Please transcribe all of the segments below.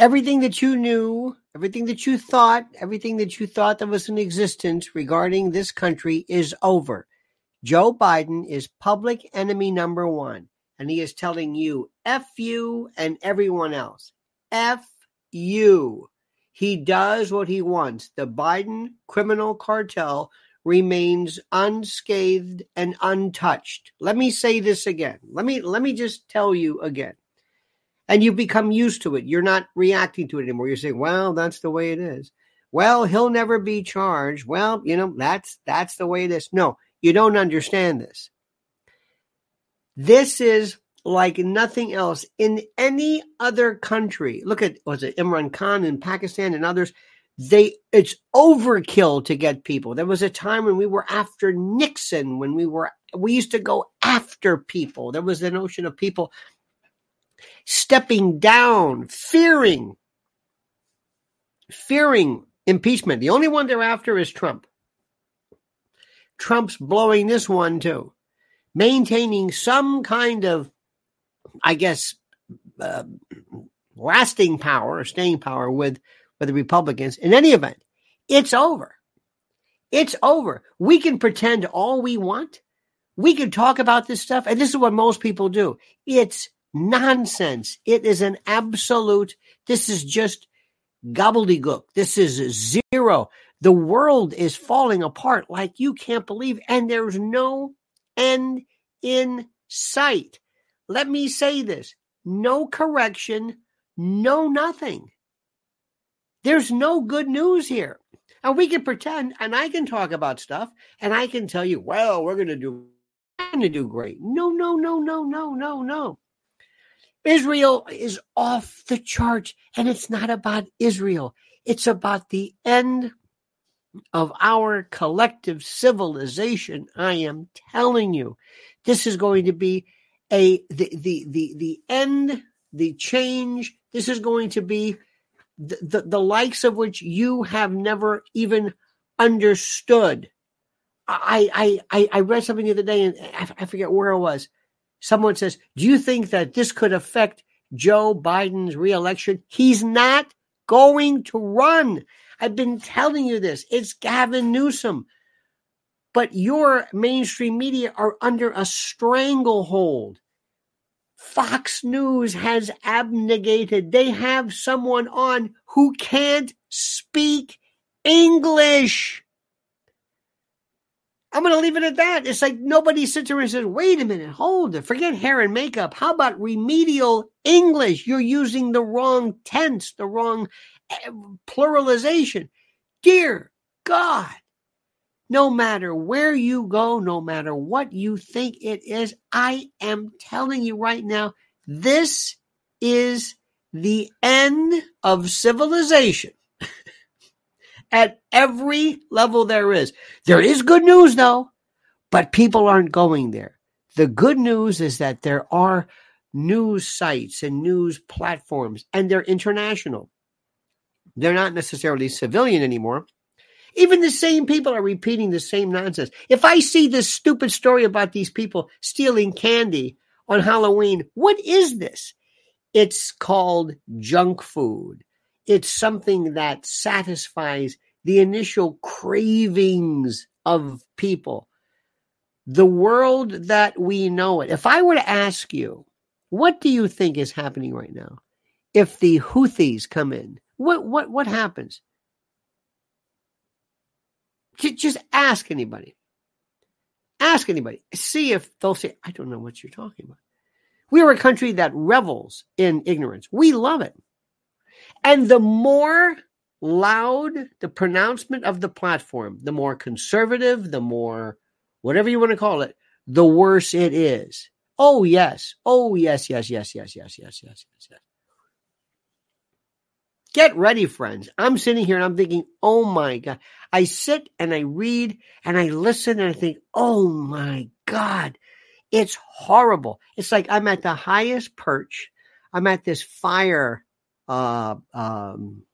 Everything that you knew, everything that you thought, everything that you thought that was in existence regarding this country is over. Joe Biden is public enemy number one, and he is telling you, F you and everyone else. F you. He does what he wants. The Biden criminal cartel remains unscathed and untouched. Let me say this again. Let me let me just tell you again. And you've become used to it. You're not reacting to it anymore. You're saying, "Well, that's the way it is." Well, he'll never be charged. Well, you know, that's that's the way it is. No, you don't understand this. This is like nothing else in any other country. Look at was it Imran Khan in Pakistan and others. They it's overkill to get people. There was a time when we were after Nixon, when we were we used to go after people. There was the notion of people stepping down, fearing, fearing impeachment. The only one they're after is Trump. Trump's blowing this one too, maintaining some kind of I guess, uh, lasting power or staying power with, with the Republicans. In any event, it's over. It's over. We can pretend all we want. We can talk about this stuff. And this is what most people do. It's nonsense. It is an absolute, this is just gobbledygook. This is zero. The world is falling apart like you can't believe, and there's no end in sight. Let me say this no correction, no nothing. There's no good news here. And we can pretend, and I can talk about stuff, and I can tell you, well, we're going to do, going to do great. No, no, no, no, no, no, no. Israel is off the charts, and it's not about Israel. It's about the end of our collective civilization. I am telling you, this is going to be a the the the the end, the change. This is going to be the, the, the likes of which you have never even understood. I, I, I read something the other day and I forget where it was. Someone says, Do you think that this could affect Joe Biden's reelection? He's not going to run. I've been telling you this. It's Gavin Newsom but your mainstream media are under a stranglehold. Fox News has abnegated. They have someone on who can't speak English. I'm going to leave it at that. It's like nobody sits there and says, wait a minute, hold it. Forget hair and makeup. How about remedial English? You're using the wrong tense, the wrong eh, pluralization. Dear God, no matter where you go, no matter what you think it is, I am telling you right now, this is the end of civilization at every level there is. There is good news though, but people aren't going there. The good news is that there are news sites and news platforms, and they're international. They're not necessarily civilian anymore even the same people are repeating the same nonsense. If I see this stupid story about these people stealing candy on Halloween, what is this? It's called junk food. It's something that satisfies the initial cravings of people. The world that we know it. If I were to ask you, what do you think is happening right now? If the Houthis come in, what what what happens? Just ask anybody. Ask anybody. See if they'll say, I don't know what you're talking about. We are a country that revels in ignorance. We love it. And the more loud the pronouncement of the platform, the more conservative, the more whatever you want to call it, the worse it is. Oh, yes. Oh, yes, yes, yes, yes, yes, yes, yes, yes, yes. Get ready, friends. I'm sitting here and I'm thinking, oh my God. I sit and I read and I listen and I think, oh my God, it's horrible. It's like I'm at the highest perch. I'm at this fire, uh, um,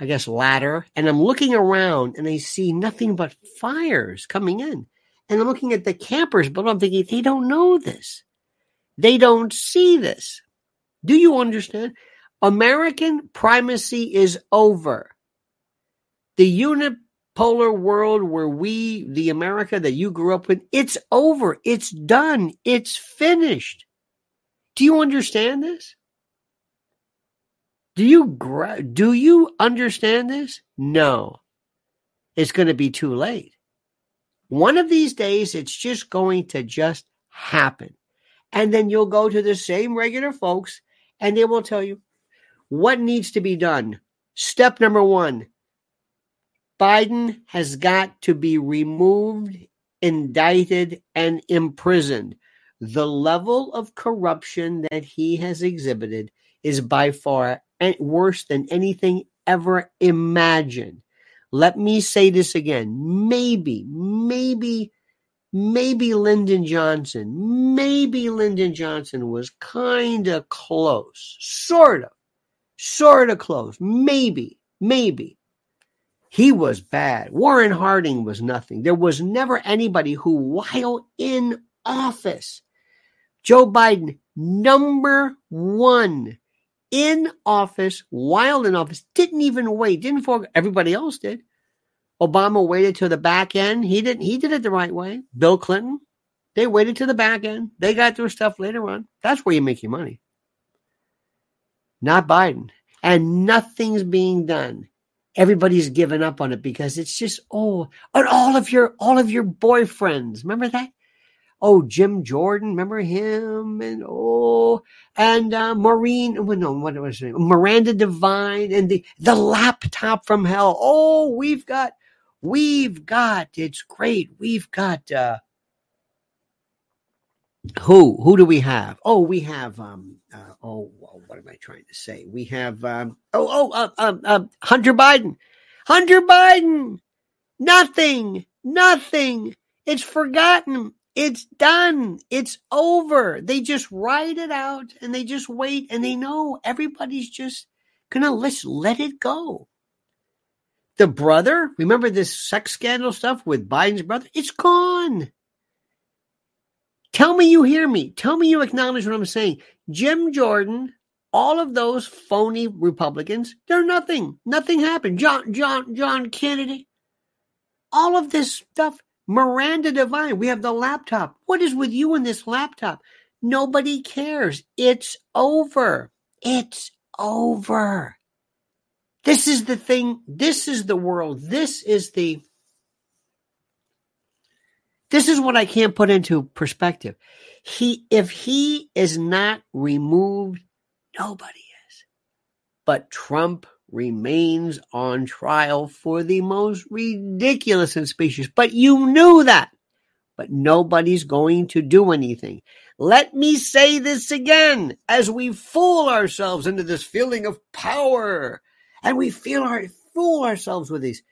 I guess, ladder, and I'm looking around and I see nothing but fires coming in. And I'm looking at the campers, but I'm thinking, they don't know this. They don't see this. Do you understand? American primacy is over. The unipolar world where we, the America that you grew up in, it's over. It's done. It's finished. Do you understand this? Do you gra- do you understand this? No. It's going to be too late. One of these days it's just going to just happen. And then you'll go to the same regular folks and they will tell you what needs to be done. Step number 1. Biden has got to be removed, indicted and imprisoned. The level of corruption that he has exhibited is by far worse than anything ever imagined. Let me say this again. Maybe, maybe, maybe Lyndon Johnson, maybe Lyndon Johnson was kind of close, sort of, sort of close. Maybe, maybe. He was bad. Warren Harding was nothing. There was never anybody who, while in office, Joe Biden, number one, in office, while in office, didn't even wait, didn't forget. Everybody else did. Obama waited to the back end. He didn't. He did it the right way. Bill Clinton, they waited to the back end. They got their stuff later on. That's where you make your money. Not Biden, and nothing's being done. Everybody's given up on it because it's just oh, and all of your all of your boyfriends. Remember that? Oh Jim Jordan, remember him? And oh, and uh, Maureen, well, no, what was her name? Miranda Devine, and the the laptop from hell. Oh, we've got, we've got. It's great. We've got. uh who who do we have? Oh, we have um uh, oh what am I trying to say? We have um oh oh uh, uh, uh, Hunter Biden, Hunter Biden, nothing, nothing. It's forgotten. It's done. It's over. They just ride it out and they just wait and they know everybody's just gonna let let it go. The brother, remember this sex scandal stuff with Biden's brother? It's gone. Tell me you hear me. Tell me you acknowledge what I'm saying. Jim Jordan, all of those phony Republicans, they're nothing. Nothing happened. John John John Kennedy. All of this stuff Miranda Devine, we have the laptop. What is with you and this laptop? Nobody cares. It's over. It's over. This is the thing. This is the world. This is the. This is what I can't put into perspective. He, if he is not removed, nobody is. But Trump remains on trial for the most ridiculous and specious. But you knew that. But nobody's going to do anything. Let me say this again as we fool ourselves into this feeling of power and we feel our, fool ourselves with these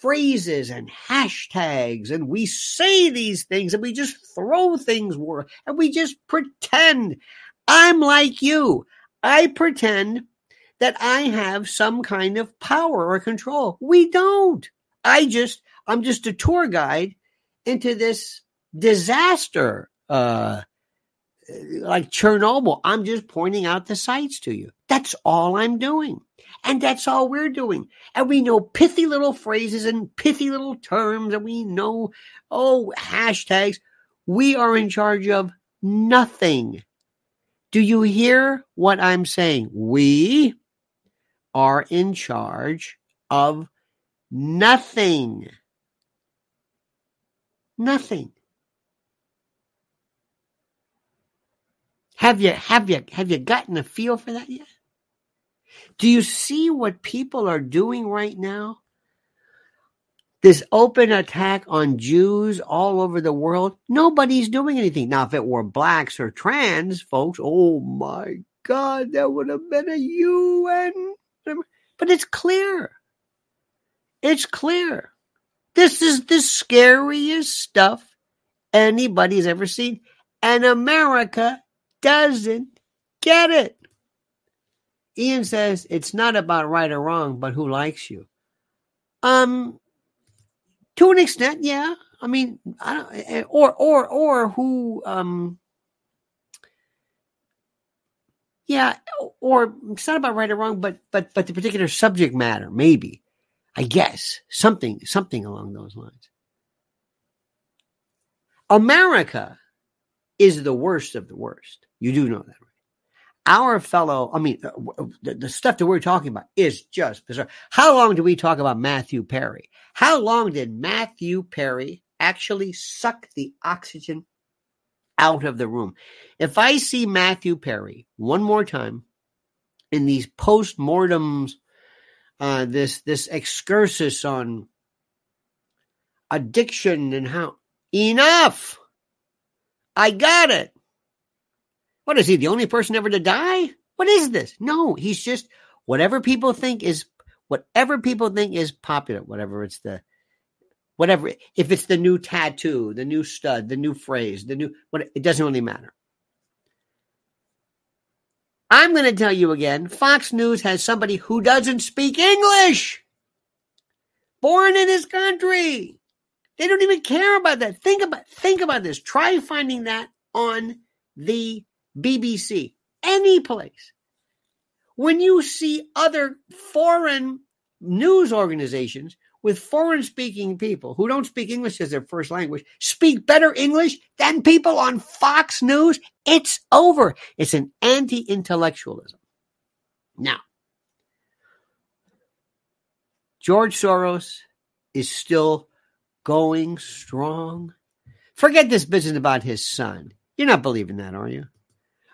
phrases and hashtags and we say these things and we just throw things and we just pretend. I'm like you. I pretend that I have some kind of power or control. We don't. I just, I'm just a tour guide into this disaster, uh, like Chernobyl. I'm just pointing out the sites to you. That's all I'm doing. And that's all we're doing. And we know pithy little phrases and pithy little terms, and we know, oh, hashtags. We are in charge of nothing. Do you hear what I'm saying? We are in charge of nothing. Nothing. Have you have you have you gotten a feel for that yet? Do you see what people are doing right now? This open attack on Jews all over the world, nobody's doing anything. Now, if it were blacks or trans folks, oh my God, that would have been a UN but it's clear. It's clear. This is the scariest stuff anybody's ever seen. And America doesn't get it. Ian says it's not about right or wrong, but who likes you. Um, to an extent, yeah. I mean, I don't, eh, or or or who um Yeah, or it's not about right or wrong, but but but the particular subject matter, maybe. I guess something something along those lines. America is the worst of the worst. You do know that, right? Our fellow, I mean, uh, the, the stuff that we're talking about is just bizarre. How long do we talk about Matthew Perry? How long did Matthew Perry actually suck the oxygen out of the room? If I see Matthew Perry one more time in these post-mortems, uh, this this excursus on addiction and how enough. I got it. What is he, the only person ever to die? What is this? No, he's just whatever people think is whatever people think is popular, whatever it's the whatever if it's the new tattoo, the new stud, the new phrase, the new what it doesn't really matter. I'm going to tell you again, Fox News has somebody who doesn't speak English. Born in his country. They don't even care about that. Think about think about this. Try finding that on the BBC, any place. When you see other foreign news organizations with foreign speaking people who don't speak English as their first language speak better English than people on Fox News, it's over. It's an anti intellectualism. Now, George Soros is still going strong. Forget this business about his son. You're not believing that, are you?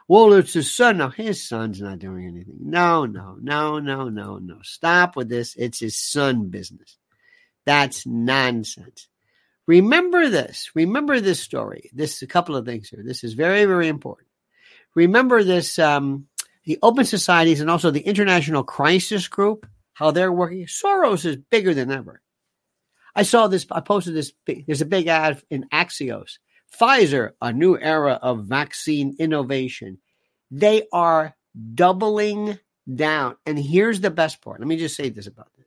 Well, it's his son. No, his son's not doing anything. No, no, no, no, no, no. Stop with this. It's his son business. That's nonsense. Remember this. Remember this story. This a couple of things here. This is very, very important. Remember this. Um, the Open Societies and also the International Crisis Group, how they're working. Soros is bigger than ever. I saw this. I posted this. There's a big ad in Axios. Pfizer, a new era of vaccine innovation. They are doubling down. And here's the best part. Let me just say this about this.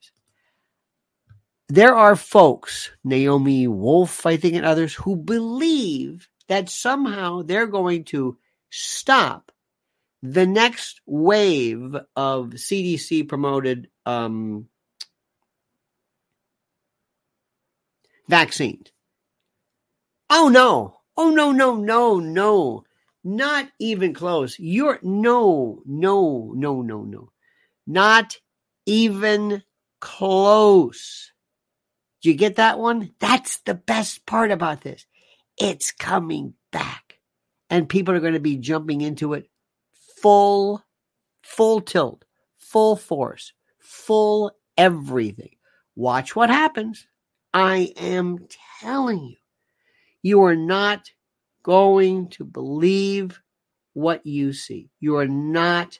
There are folks, Naomi Wolf, I think, and others, who believe that somehow they're going to stop the next wave of CDC promoted um, vaccines. Oh no. Oh no, no, no, no. Not even close. You're no, no, no, no, no. Not even close. Do you get that one? That's the best part about this. It's coming back. And people are going to be jumping into it full, full tilt, full force, full everything. Watch what happens. I am telling you, you are not going to believe what you see. You are not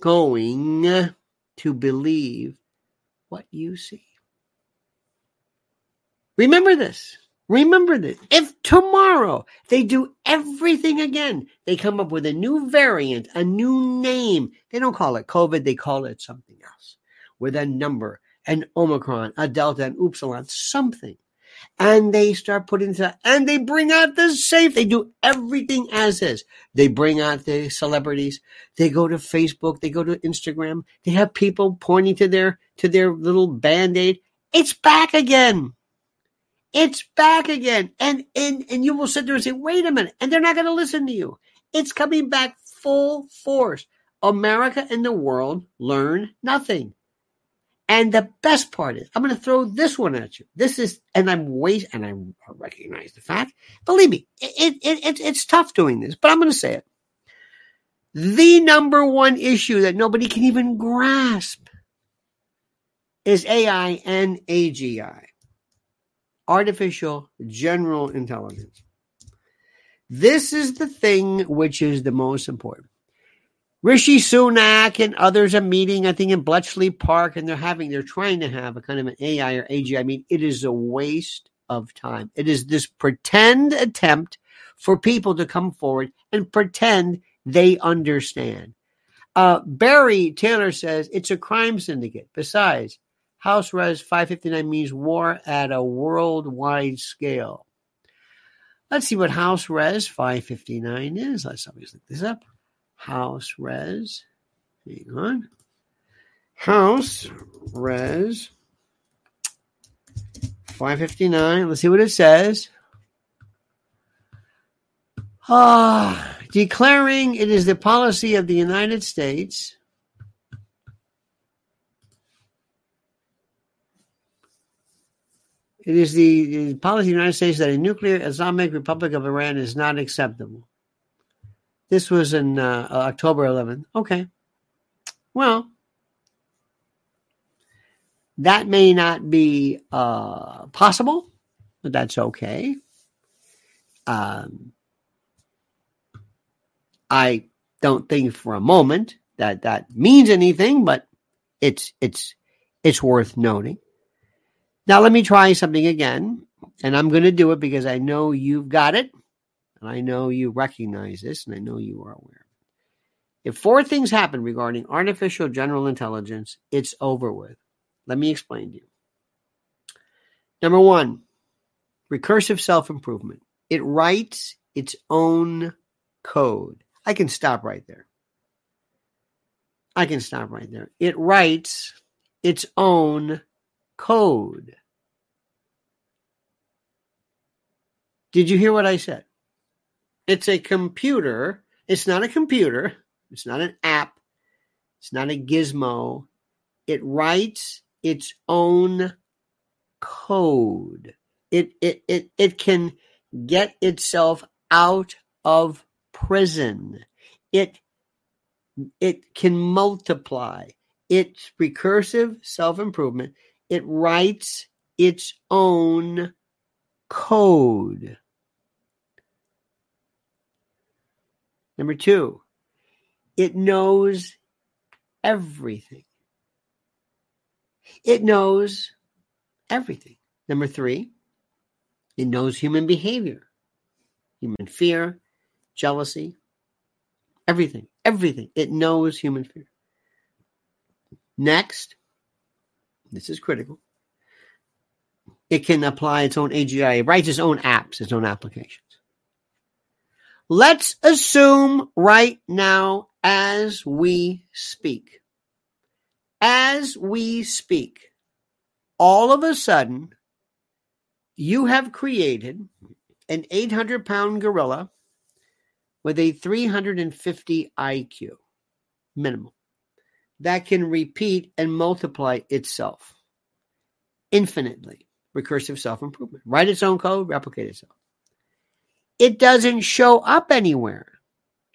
going to believe what you see. Remember this. Remember this. If tomorrow they do everything again, they come up with a new variant, a new name. They don't call it COVID, they call it something else with a number an Omicron, a Delta, an Upsilon, something. And they start putting that, and they bring out the safe. They do everything as is. They bring out the celebrities. They go to Facebook. They go to Instagram. They have people pointing to their to their little band aid. It's back again. It's back again. And and and you will sit there and say, wait a minute, and they're not going to listen to you. It's coming back full force. America and the world learn nothing. And the best part is, I'm going to throw this one at you. This is, and I'm wait, and I recognize the fact. Believe me, it, it, it, it's tough doing this, but I'm going to say it. The number one issue that nobody can even grasp is AI and AGI, artificial general intelligence. This is the thing which is the most important. Rishi Sunak and others are meeting, I think, in Bletchley Park, and they're having, they're trying to have a kind of an AI or AG. I mean, it is a waste of time. It is this pretend attempt for people to come forward and pretend they understand. Uh, Barry Taylor says it's a crime syndicate. Besides, House Res 559 means war at a worldwide scale. Let's see what House Res 559 is. Let's always look this up. House Res. Hang on. House Res 559. Let's see what it says. Ah, declaring it is the policy of the United States It is the, the policy of the United States that a nuclear Islamic Republic of Iran is not acceptable. This was in uh, October 11th. Okay. Well, that may not be uh, possible, but that's okay. Um, I don't think for a moment that that means anything, but it's it's it's worth noting. Now, let me try something again, and I'm going to do it because I know you've got it, and I know you recognize this, and I know you are aware. If four things happen regarding artificial general intelligence, it's over with. Let me explain to you. Number one, recursive self improvement. It writes its own code. I can stop right there. I can stop right there. It writes its own code. Did you hear what I said? It's a computer. It's not a computer. It's not an app. It's not a gizmo. It writes its own code. It, it, it, it can get itself out of prison. It, it can multiply. It's recursive self improvement. It writes its own code. Number two, it knows everything. It knows everything. Number three, it knows human behavior, human fear, jealousy, everything, everything. It knows human fear. Next, this is critical. It can apply its own AGI. It writes its own apps, its own applications. Let's assume right now, as we speak, as we speak, all of a sudden, you have created an 800 pound gorilla with a 350 IQ minimum that can repeat and multiply itself infinitely. Recursive self improvement. Write its own code, replicate itself. It doesn't show up anywhere.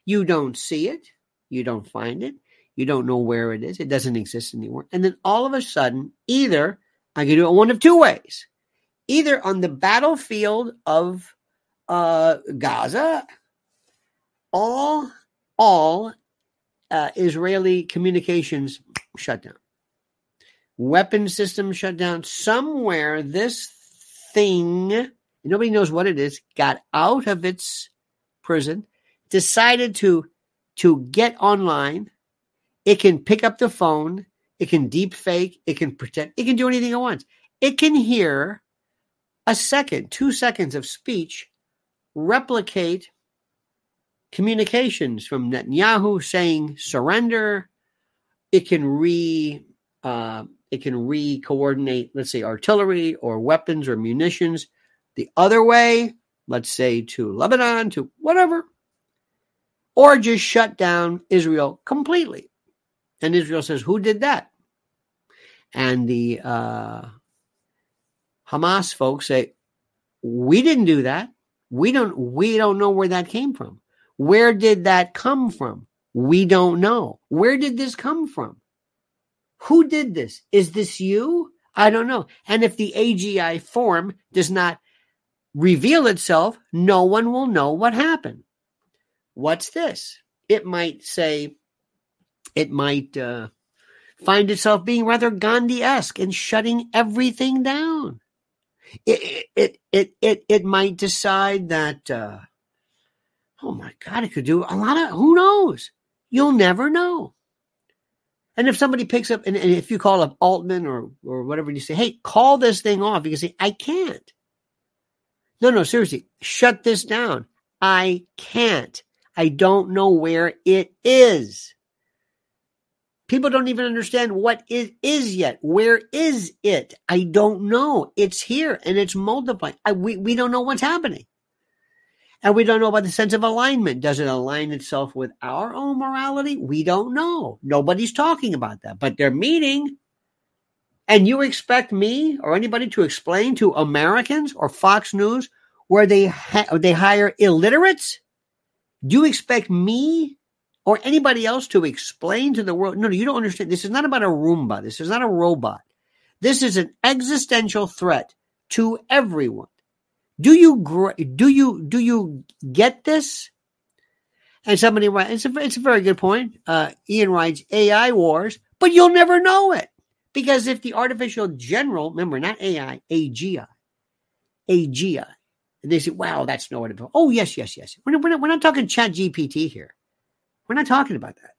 You don't see it. You don't find it. You don't know where it is. It doesn't exist anywhere. And then all of a sudden, either I can do it one of two ways. Either on the battlefield of uh, Gaza, all all uh, Israeli communications shut down, weapon systems shut down. Somewhere, this thing nobody knows what it is got out of its prison, decided to to get online it can pick up the phone. It can deep fake. It can pretend. It can do anything it wants. It can hear a second, two seconds of speech replicate communications from Netanyahu saying surrender. It can re uh, it can re coordinate, let's say, artillery or weapons or munitions the other way, let's say to Lebanon, to whatever, or just shut down Israel completely. And Israel says, Who did that? And the uh, Hamas folks say, We didn't do that. We don't we don't know where that came from. Where did that come from? We don't know. Where did this come from? Who did this? Is this you? I don't know. And if the AGI form does not reveal itself, no one will know what happened. What's this? It might say, it might uh, find itself being rather Gandhi-esque and shutting everything down. It it it it it might decide that. Uh, oh my God! It could do a lot of. Who knows? You'll never know. And if somebody picks up, and, and if you call up Altman or or whatever, and you say, "Hey, call this thing off," you can say, "I can't." No, no, seriously, shut this down. I can't. I don't know where it is. People don't even understand what it is yet. Where is it? I don't know. It's here and it's multiplying. I, we, we don't know what's happening. And we don't know about the sense of alignment. Does it align itself with our own morality? We don't know. Nobody's talking about that, but they're meeting. And you expect me or anybody to explain to Americans or Fox News where they ha- they hire illiterates? Do you expect me or anybody else to explain to the world? No, no, you don't understand. This is not about a Roomba. This is not a robot. This is an existential threat to everyone. Do you do you do you get this? And somebody writes, it's a, it's a very good point. Uh, Ian writes, AI wars, but you'll never know it. Because if the artificial general, remember, not AI, AGI, AGI, and they say, wow, that's no artificial. Oh, yes, yes, yes. We're not, we're not, we're not talking chat GPT here. We're not talking about that.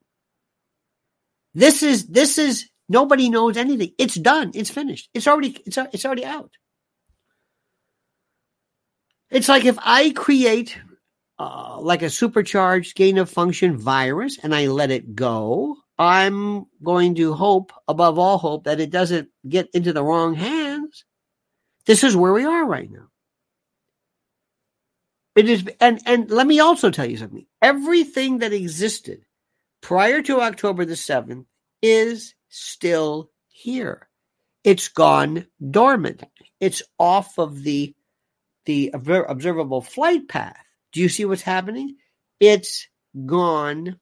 This is, this is, nobody knows anything. It's done. It's finished. It's already, it's, it's already out. It's like if I create uh, like a supercharged gain of function virus and I let it go, I'm going to hope, above all hope, that it doesn't get into the wrong hands. This is where we are right now. It is, and and let me also tell you something. Everything that existed prior to October the seventh is still here. It's gone dormant. It's off of the the observable flight path. Do you see what's happening? It's gone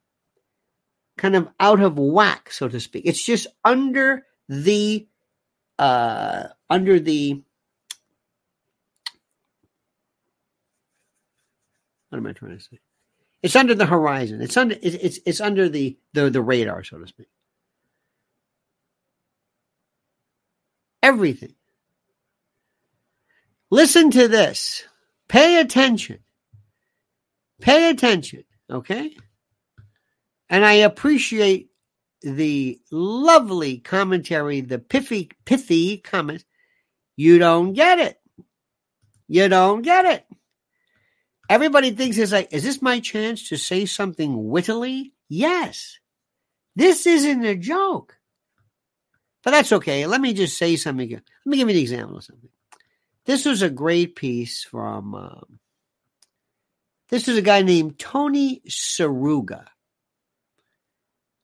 kind of out of whack, so to speak. It's just under the uh under the what am I trying to say? It's under the horizon. It's under it's it's, under the, the the radar, so to speak. Everything. Listen to this. Pay attention. Pay attention, okay? And I appreciate the lovely commentary, the pithy, pithy comments. You don't get it. You don't get it. Everybody thinks it's like, is this my chance to say something wittily? Yes. This isn't a joke. But that's okay. Let me just say something. Let me give you an example of something. This was a great piece from. Um, this is a guy named Tony Seruga.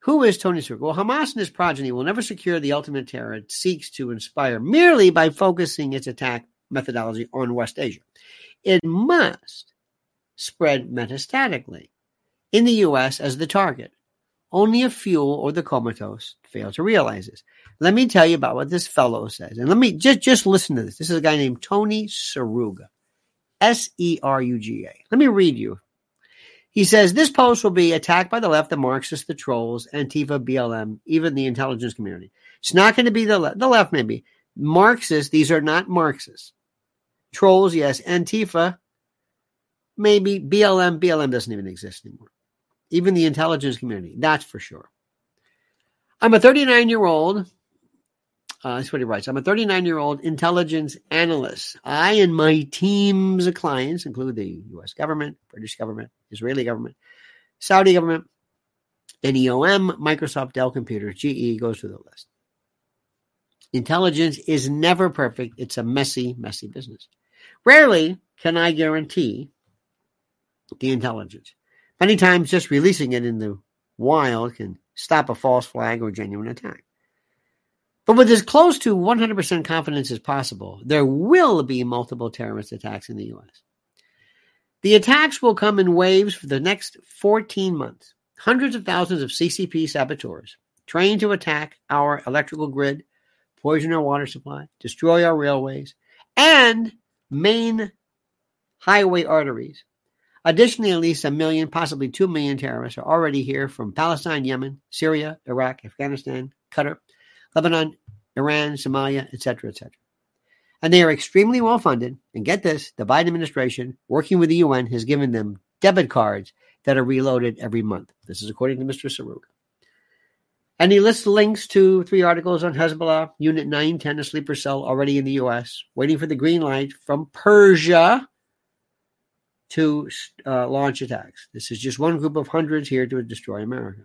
Who is Tony Seruga? Well, Hamas and his progeny will never secure the ultimate terror it seeks to inspire merely by focusing its attack methodology on West Asia. It must spread metastatically in the U.S. as the target. Only a few or the comatose fail to realize this. Let me tell you about what this fellow says. And let me just, just listen to this. This is a guy named Tony Seruga. S E R U G A. Let me read you. He says this post will be attacked by the left, the Marxists, the trolls, Antifa, BLM, even the intelligence community. It's not going to be the left. The left, maybe. Marxists, these are not Marxists. Trolls, yes. Antifa, maybe. BLM, BLM doesn't even exist anymore. Even the intelligence community, that's for sure. I'm a 39 year old uh, that's what he writes. I'm a 39 year old intelligence analyst. I and my teams of clients include the US government, British government, Israeli government, Saudi government, NEOM, Microsoft, Dell Computers, GE goes through the list. Intelligence is never perfect. It's a messy, messy business. Rarely can I guarantee the intelligence. Many times, just releasing it in the wild can stop a false flag or genuine attack. But with as close to 100% confidence as possible, there will be multiple terrorist attacks in the U.S. The attacks will come in waves for the next 14 months. Hundreds of thousands of CCP saboteurs trained to attack our electrical grid, poison our water supply, destroy our railways, and main highway arteries. Additionally, at least a million, possibly two million terrorists are already here from Palestine, Yemen, Syria, Iraq, Afghanistan, Qatar, Lebanon, Iran, Somalia, etc., etc. And they are extremely well funded. And get this the Biden administration, working with the UN, has given them debit cards that are reloaded every month. This is according to Mr. Seruga. And he lists links to three articles on Hezbollah, Unit 910, a sleeper cell already in the U.S., waiting for the green light from Persia. to uh, launch attacks. This is just one group of hundreds here to destroy America.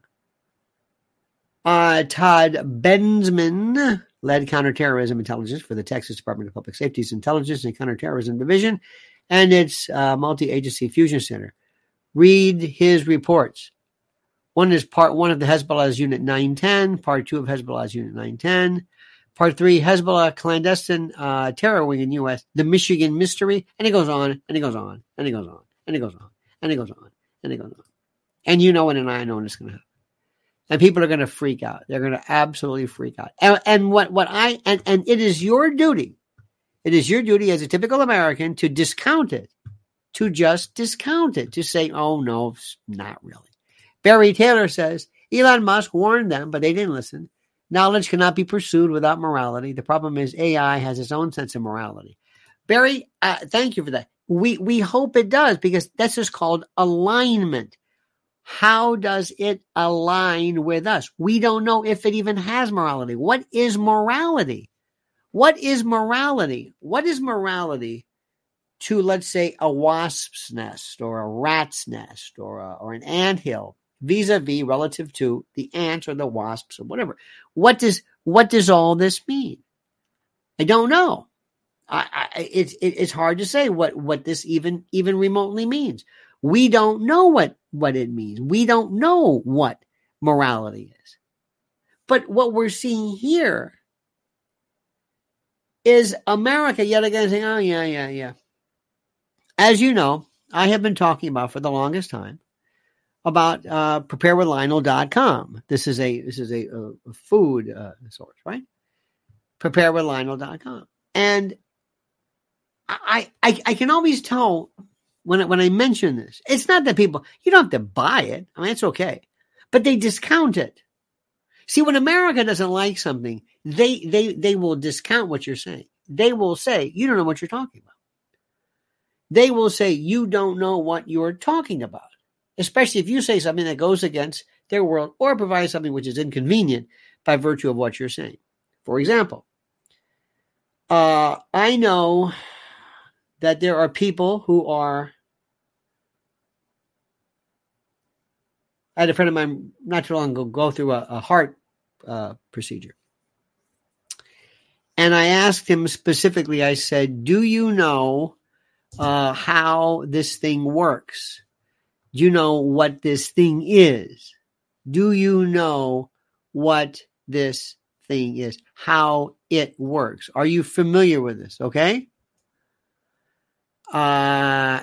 Uh, Todd Bensman led counterterrorism intelligence for the Texas Department of Public Safety's Intelligence and Counterterrorism Division and its uh, multi agency fusion center. Read his reports. One is part one of the Hezbollah's Unit 910, part two of Hezbollah's Unit 910, part three, Hezbollah clandestine uh, terror wing in U.S., the Michigan mystery, and it goes on, and it goes on, and it goes on, and it goes on, and it goes on, and it goes on. And you know it, and I know when it's going to happen. And people are going to freak out. They're going to absolutely freak out. And, and what, what I, and, and it is your duty, it is your duty as a typical American to discount it, to just discount it, to say, oh, no, not really. Barry Taylor says Elon Musk warned them, but they didn't listen. Knowledge cannot be pursued without morality. The problem is AI has its own sense of morality. Barry, uh, thank you for that. We we hope it does because this is called alignment. How does it align with us? We don't know if it even has morality. What is morality? What is morality? What is morality to, let's say, a wasp's nest or a rat's nest or, a, or an ant hill? vis-a-vis relative to the ants or the wasps or whatever. What does what does all this mean? I don't know. I, I, it's it, it's hard to say what what this even even remotely means. We don't know what what it means. We don't know what morality is. But what we're seeing here is America yet again saying, "Oh yeah, yeah, yeah." As you know, I have been talking about for the longest time about uh, preparewithlionel.com. This is a this is a, a food uh, source, right? Preparewithlionel.com, and I, I I can always tell when when I mention this. It's not that people you don't have to buy it. I mean, it's okay, but they discount it. See, when America doesn't like something, they they they will discount what you're saying. They will say you don't know what you're talking about. They will say you don't know what you're talking about especially if you say something that goes against their world or provides something which is inconvenient by virtue of what you're saying. For example, uh, I know that there are people who are. I had a friend of mine not too long ago go through a, a heart uh, procedure. And I asked him specifically, I said, Do you know uh, how this thing works? Do you know what this thing is? Do you know what this thing is? How it works? Are you familiar with this? Okay. Uh,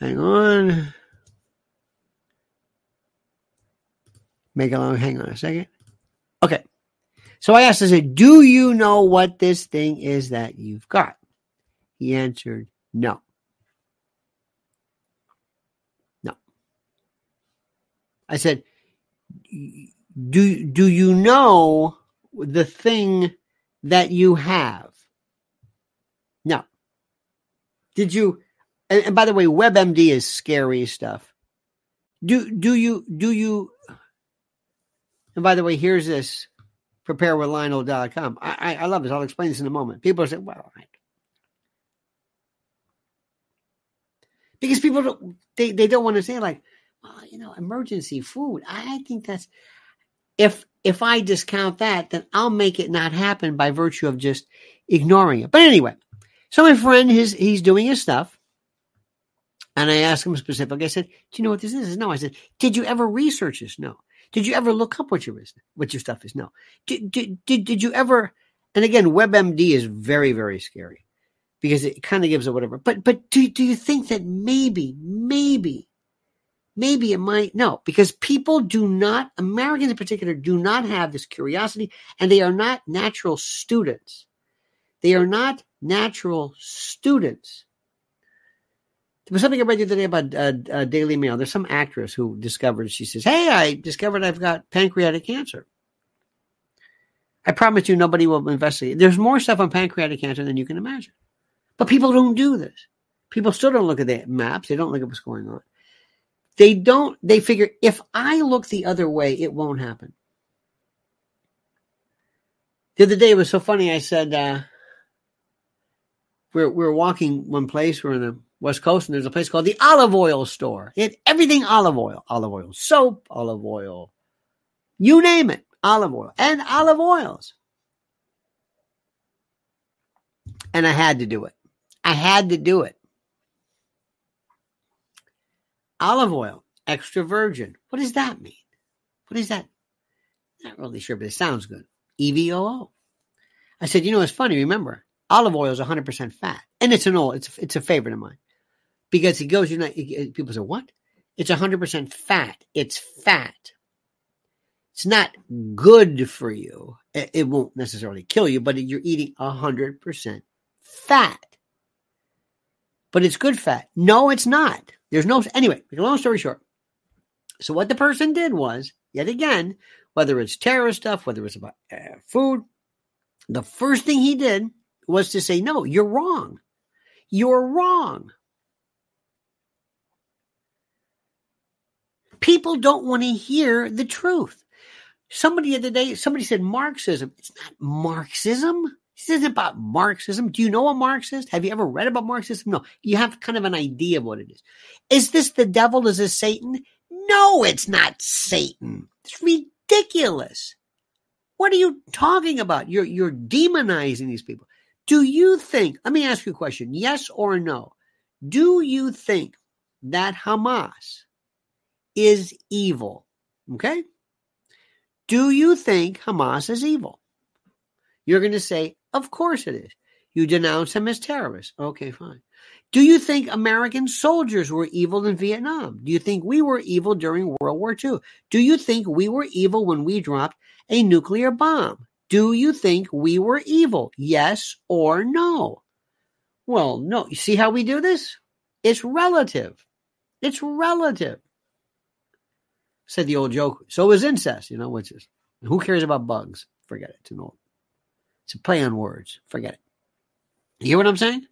hang on. Make a long, hang on a second. Okay. So I asked, I said, Do you know what this thing is that you've got? He answered. No. I said, Do, do you know the thing that you have? No. Did you? And, and by the way, WebMD is scary stuff. Do do you do you and by the way, here's this preparewithlionel.com. I, I, I love this. I'll explain this in a moment. People are well, right. Because people don't, they, they don't want to say like, well, you know, emergency food. I think that's if if I discount that, then I'll make it not happen by virtue of just ignoring it. But anyway, so my friend his he's doing his stuff. And I asked him specifically, I said, Do you know what this is? No. I said, Did you ever research this? No. Did you ever look up what your is, what your stuff is? No. Did, did, did, did you ever? And again, WebMD is very, very scary because it kind of gives a whatever. But but do do you think that maybe, maybe, maybe it might no because people do not Americans in particular do not have this curiosity and they are not natural students. They are not natural students. There was something I read the other day about uh, uh, Daily Mail. There's some actress who discovered, she says, Hey, I discovered I've got pancreatic cancer. I promise you, nobody will investigate. There's more stuff on pancreatic cancer than you can imagine. But people don't do this. People still don't look at the maps, they don't look at what's going on. They don't, they figure if I look the other way, it won't happen. The other day it was so funny. I said, uh, we're, we're walking one place, we're in the West Coast, and there's a place called the Olive Oil Store. It everything olive oil, olive oil soap, olive oil, you name it, olive oil, and olive oils. And I had to do it. I had to do it. Olive oil, extra virgin. What does that mean? What is that? Not really sure, but it sounds good. EVOO. I said, you know, it's funny. Remember, olive oil is 100% fat, and it's an oil. It's it's a favorite of mine because it goes. You know, people say, what? It's 100% fat. It's fat. It's not good for you. It won't necessarily kill you, but you're eating 100% fat. But it's good fat. No, it's not. There's no, anyway, long story short. So what the person did was, yet again, whether it's terrorist stuff, whether it's about uh, food, the first thing he did was to say, no, you're wrong. You're wrong. People don't want to hear the truth. Somebody the other day, somebody said Marxism. It's not Marxism. This isn't about Marxism. Do you know a Marxist? Have you ever read about Marxism? No. You have kind of an idea of what it is. Is this the devil? Is this Satan? No, it's not Satan. It's ridiculous. What are you talking about? You're you're demonizing these people. Do you think, let me ask you a question, yes or no? Do you think that Hamas is evil? Okay? Do you think Hamas is evil? You're going to say, of course it is. You denounce them as terrorists. Okay, fine. Do you think American soldiers were evil in Vietnam? Do you think we were evil during World War II? Do you think we were evil when we dropped a nuclear bomb? Do you think we were evil? Yes or no? Well, no. You see how we do this? It's relative. It's relative said the old joke. So is incest, you know, which is who cares about bugs? Forget it. It's an old. It's a play on words. Forget it. You hear what I'm saying?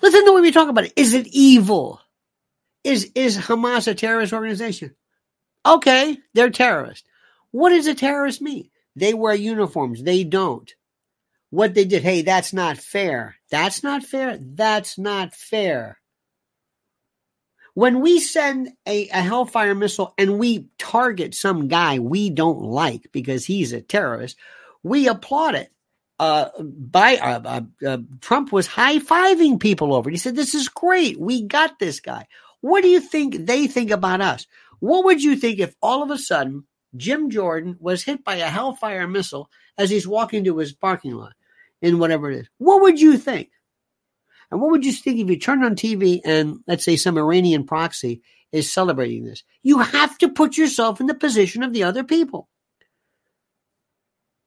Listen to way we talk about it. Is it evil? Is is Hamas a terrorist organization? Okay, they're terrorists. What does a terrorist mean? They wear uniforms. They don't. What they did, hey, that's not fair. That's not fair. That's not fair. When we send a, a Hellfire missile and we target some guy we don't like because he's a terrorist, we applaud it. Uh, by uh, uh, uh Trump was high fiving people over it. He said, "This is great. We got this guy." What do you think they think about us? What would you think if all of a sudden Jim Jordan was hit by a Hellfire missile as he's walking to his parking lot in whatever it is? What would you think? And what would you think if you turned on TV and let's say some Iranian proxy is celebrating this? You have to put yourself in the position of the other people.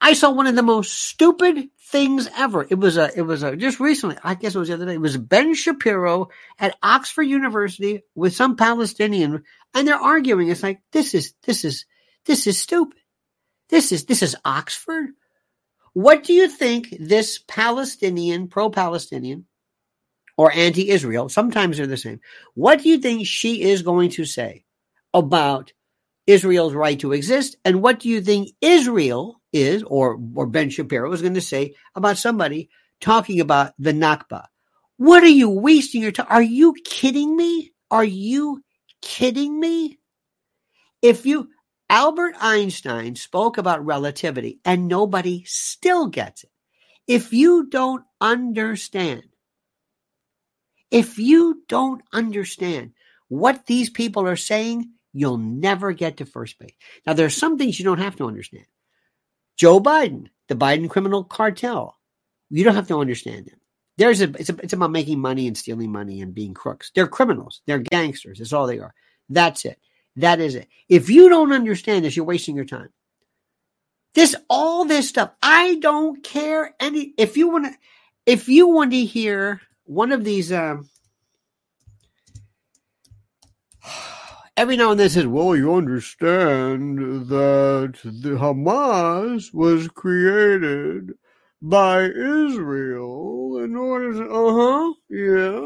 I saw one of the most stupid things ever. It was a, it was a, just recently, I guess it was the other day. It was Ben Shapiro at Oxford University with some Palestinian and they're arguing. It's like, this is, this is, this is stupid. This is, this is Oxford. What do you think this Palestinian, pro-Palestinian, or anti Israel. Sometimes they're the same. What do you think she is going to say about Israel's right to exist? And what do you think Israel is, or, or Ben Shapiro is going to say about somebody talking about the Nakba? What are you wasting your time? Are you kidding me? Are you kidding me? If you, Albert Einstein spoke about relativity and nobody still gets it. If you don't understand if you don't understand what these people are saying, you'll never get to first base. Now, there are some things you don't have to understand. Joe Biden, the Biden criminal cartel, you don't have to understand them. There's a it's, a, it's about making money and stealing money and being crooks. They're criminals. They're gangsters. That's all they are. That's it. That is it. If you don't understand this, you're wasting your time. This all this stuff. I don't care any. If you want to, if you want to hear one of these um, every now and then says, "Well, you understand that the Hamas was created by Israel in order to, uh huh, yeah."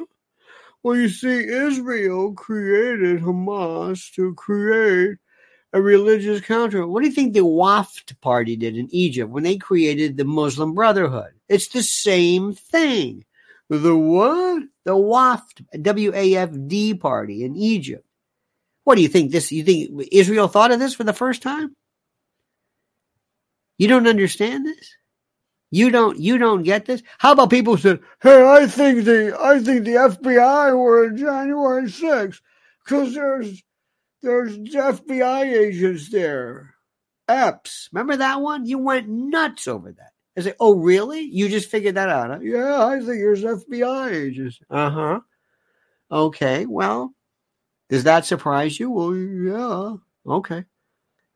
well, you see, Israel created Hamas to create a religious counter. What do you think the Wafd Party did in Egypt when they created the Muslim Brotherhood? It's the same thing. The what? The Wafd, W A F D party in Egypt. What do you think? This you think Israel thought of this for the first time? You don't understand this? You don't you don't get this? How about people said, "Hey, I think the I think the FBI were in January 6th because there's there's FBI agents there. Epps. Remember that one? You went nuts over that. I say, oh, really? You just figured that out? Huh? Yeah, I think there's FBI agents. Uh huh. Okay, well, does that surprise you? Well, yeah. Okay.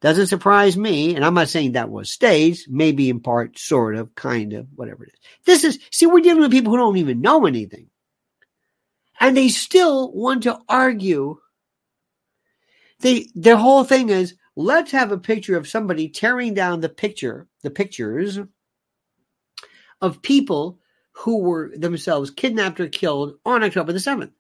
Doesn't surprise me. And I'm not saying that was staged, maybe in part, sort of, kind of, whatever it is. This is, see, we're dealing with people who don't even know anything. And they still want to argue they their whole thing is let's have a picture of somebody tearing down the picture, the pictures of people who were themselves kidnapped or killed on October the 7th.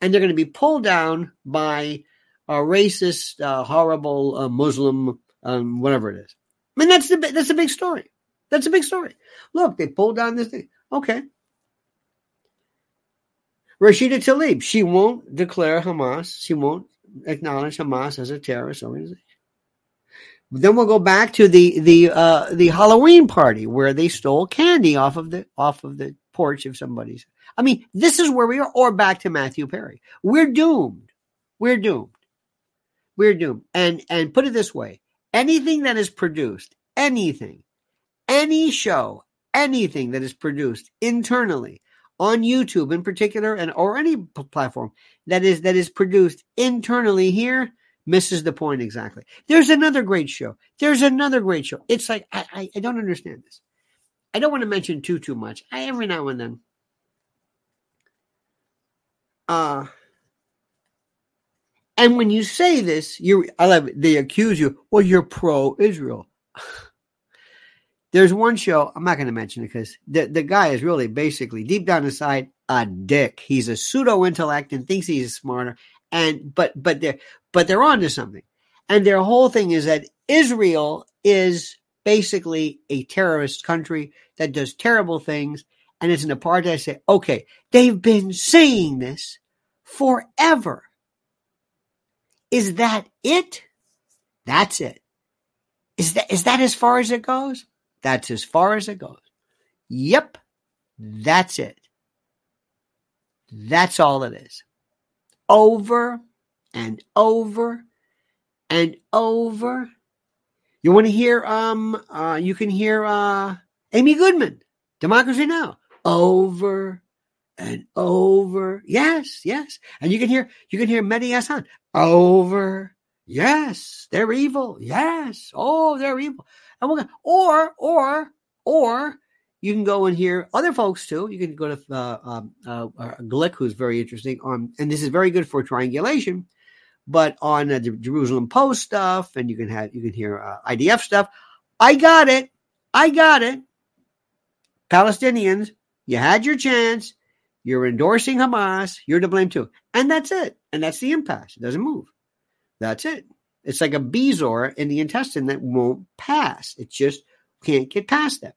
And they're going to be pulled down by a racist, uh, horrible uh, Muslim, um, whatever it is. I mean, that's the that's a big story. That's a big story. Look, they pulled down this thing. Okay. Rashida Tlaib, she won't declare Hamas. She won't acknowledge Hamas as a terrorist organization. Then we'll go back to the the uh, the Halloween party where they stole candy off of the off of the porch of somebody's. I mean, this is where we are. Or back to Matthew Perry. We're doomed. We're doomed. We're doomed. And and put it this way: anything that is produced, anything, any show, anything that is produced internally on YouTube in particular, and or any platform that is that is produced internally here misses the point exactly. There's another great show. There's another great show. It's like I, I, I don't understand this. I don't want to mention too too much. I every now and then. Uh and when you say this, you I love it, they accuse you, well, you're pro Israel. There's one show, I'm not going to mention it because the, the guy is really basically deep down inside a dick. He's a pseudo intellect and thinks he's smarter. And but but they're but they're onto something. And their whole thing is that Israel is basically a terrorist country that does terrible things and it's an apartheid say, okay, they've been saying this forever. Is that it? That's it. Is that is that as far as it goes? That's as far as it goes. Yep, that's it. That's all it is. Over and over and over. You want to hear um uh you can hear uh Amy Goodman, Democracy Now. Over and over. Yes, yes. And you can hear you can hear Mehdi Hasan. Over. Yes, they're evil. Yes. Oh, they're evil. And we'll, or, or, or you can go and hear other folks too. You can go to uh, um, uh, uh, Glick, who's very interesting on, and this is very good for triangulation. But on uh, the Jerusalem Post stuff, and you can have you can hear uh, IDF stuff. I got it. I got it. Palestinians, you had your chance. You're endorsing Hamas. You're to blame too, and that's it. And that's the impasse. It doesn't move. That's it. It's like a bezoar in the intestine that won't pass. It just can't get past that.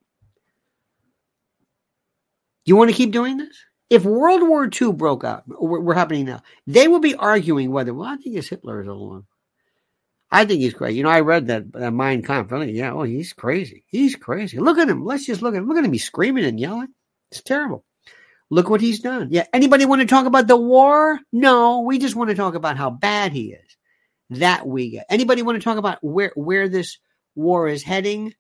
You want to keep doing this? If World War II broke out, we're happening now, they will be arguing whether, well, I think it's Hitler is alone. I think he's crazy. You know, I read that, that Mein Kampf. Yeah, oh, he's crazy. He's crazy. Look at him. Let's just look at him. Look at him. He's screaming and yelling. It's terrible. Look what he's done. Yeah. Anybody want to talk about the war? No, we just want to talk about how bad he is that we get. Anybody want to talk about where where this war is heading?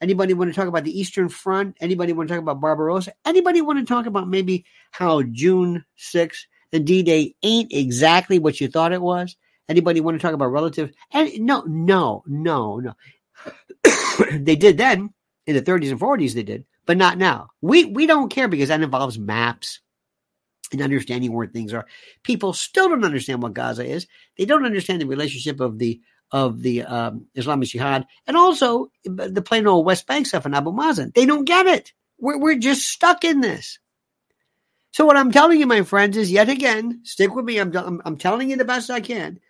Anybody want to talk about the Eastern Front? Anybody want to talk about Barbarossa? Anybody want to talk about maybe how June 6th, the D-Day ain't exactly what you thought it was? Anybody want to talk about relative? No, no, no, no. they did then in the 30s and 40s. They did, but not now. We we don't care because that involves maps and understanding where things are. People still don't understand what Gaza is. They don't understand the relationship of the of the um, Islamic Jihad and also the plain old West Bank stuff in Abu Mazen. They don't get it. We're we're just stuck in this. So what I'm telling you, my friends, is yet again, stick with me. I'm, I'm, I'm telling you the best I can.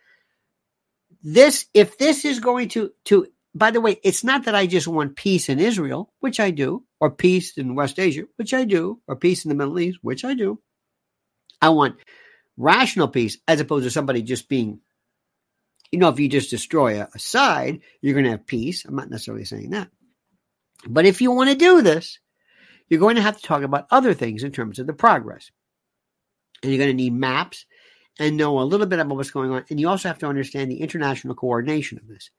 This, if this is going to, to, by the way, it's not that I just want peace in Israel, which I do, or peace in West Asia, which I do, or peace in the Middle East, which I do. I want rational peace as opposed to somebody just being, you know, if you just destroy a, a side, you're going to have peace. I'm not necessarily saying that. But if you want to do this, you're going to have to talk about other things in terms of the progress. And you're going to need maps and know a little bit about what's going on. And you also have to understand the international coordination of this.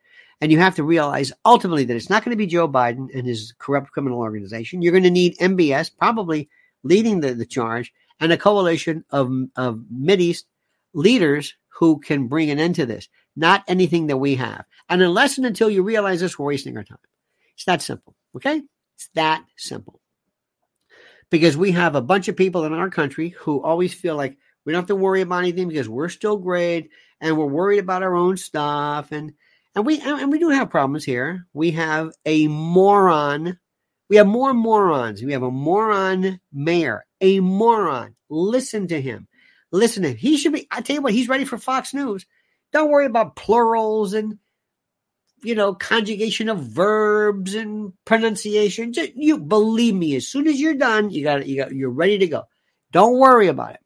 And you have to realize ultimately that it's not going to be Joe Biden and his corrupt criminal organization. You're going to need MBS probably leading the, the charge and a coalition of, of Mideast leaders who can bring an end to this, not anything that we have. And unless and until you realize this, we're wasting our time. It's that simple. Okay? It's that simple. Because we have a bunch of people in our country who always feel like we don't have to worry about anything because we're still great and we're worried about our own stuff. And and we and we do have problems here. We have a moron. We have more morons. We have a moron mayor. A moron. Listen to him. Listen to him. He should be. I tell you what. He's ready for Fox News. Don't worry about plurals and you know, conjugation of verbs and pronunciation. Just, you believe me, as soon as you're done, you got you got you're ready to go. Don't worry about it.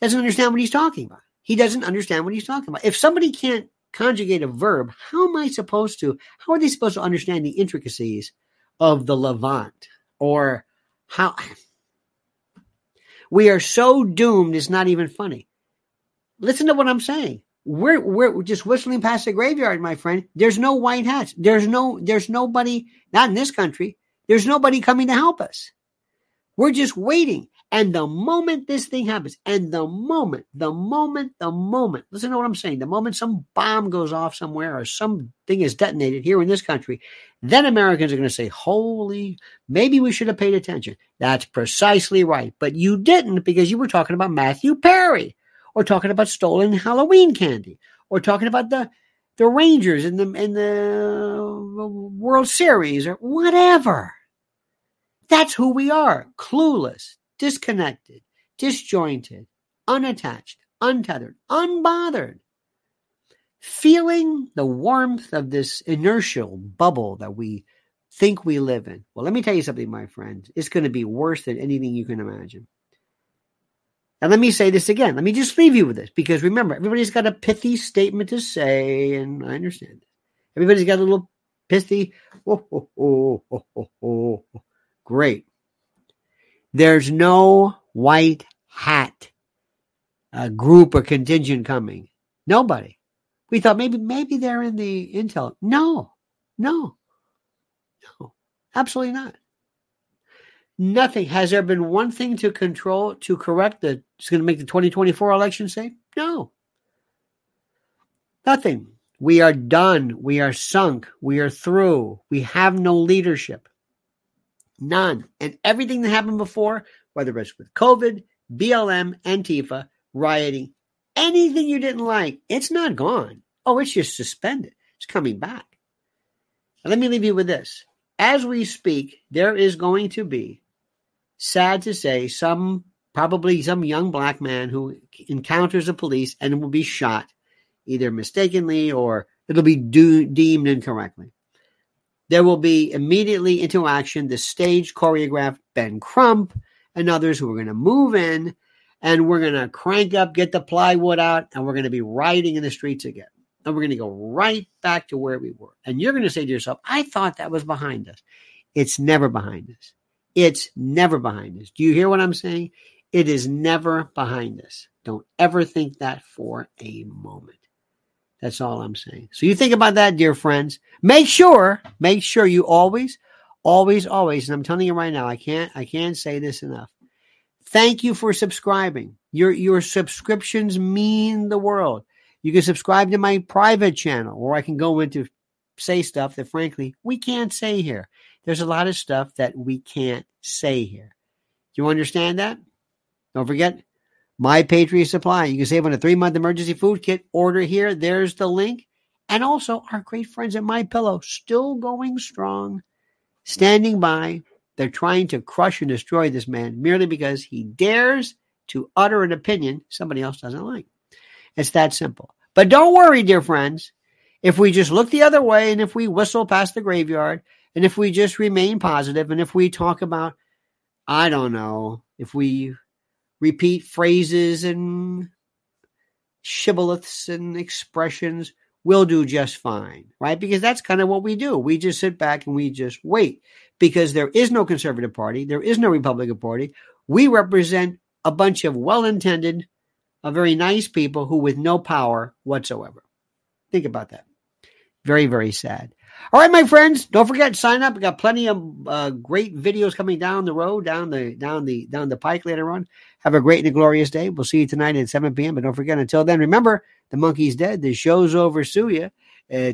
Doesn't understand what he's talking about. He doesn't understand what he's talking about. If somebody can't conjugate a verb, how am I supposed to? How are they supposed to understand the intricacies of the Levant or how? We are so doomed. It's not even funny. Listen to what I'm saying we're we're just whistling past the graveyard, my friend. There's no white hats. There's no there's nobody not in this country. There's nobody coming to help us. We're just waiting. And the moment this thing happens, and the moment, the moment, the moment, listen to what I'm saying. The moment some bomb goes off somewhere or something is detonated here in this country, then Americans are going to say, Holy, maybe we should have paid attention. That's precisely right. But you didn't because you were talking about Matthew Perry or talking about stolen Halloween candy, or talking about the the Rangers in the in the uh, World Series, or whatever. That's who we are: clueless, disconnected, disjointed, unattached, untethered, unbothered. Feeling the warmth of this inertial bubble that we think we live in. Well, let me tell you something, my friends. It's going to be worse than anything you can imagine. And let me say this again. Let me just leave you with this because remember, everybody's got a pithy statement to say, and I understand. Everybody's got a little pithy. Oh, oh, oh, oh, oh, oh. Great. There's no white hat uh, group or contingent coming. Nobody. We thought maybe maybe they're in the intel. No, no, no, absolutely not. Nothing. Has there been one thing to control, to correct that is going to make the 2024 election safe? No. Nothing. We are done. We are sunk. We are through. We have no leadership. None. And everything that happened before, whether it's with COVID, BLM, Antifa, rioting, anything you didn't like, it's not gone. Oh, it's just suspended. It's coming back. let me leave you with this. As we speak, there is going to be sad to say, some probably some young black man who encounters the police and will be shot, either mistakenly or it'll be do- deemed incorrectly. There will be immediately into action the stage choreographed Ben Crump and others who are going to move in and we're going to crank up, get the plywood out, and we're going to be riding in the streets again. And we're going to go right back to where we were. And you're going to say to yourself, I thought that was behind us. It's never behind us. It's never behind us. Do you hear what I'm saying? It is never behind us. Don't ever think that for a moment. That's all I'm saying. So you think about that, dear friends. Make sure, make sure you always, always, always, and I'm telling you right now, I can't, I can't say this enough. Thank you for subscribing. Your your subscriptions mean the world. You can subscribe to my private channel where I can go into say stuff that frankly we can't say here. There's a lot of stuff that we can't say here. Do you understand that? Don't forget My Patriot Supply. You can save on a three month emergency food kit. Order here. There's the link. And also our great friends at My Pillow, still going strong, standing by, They're trying to crush and destroy this man merely because he dares to utter an opinion somebody else doesn't like. It's that simple. But don't worry, dear friends. If we just look the other way and if we whistle past the graveyard and if we just remain positive and if we talk about, I don't know, if we repeat phrases and shibboleths and expressions, we'll do just fine, right? Because that's kind of what we do. We just sit back and we just wait because there is no conservative party, there is no Republican party. We represent a bunch of well intended, uh, very nice people who with no power whatsoever. Think about that. Very, very sad. All right, my friends, don't forget sign up. We got plenty of uh, great videos coming down the road, down the down the down the pike later on. Have a great and a glorious day. We'll see you tonight at 7 p.m. But don't forget, until then, remember the monkey's dead. The show's over. Sue ya. Uh,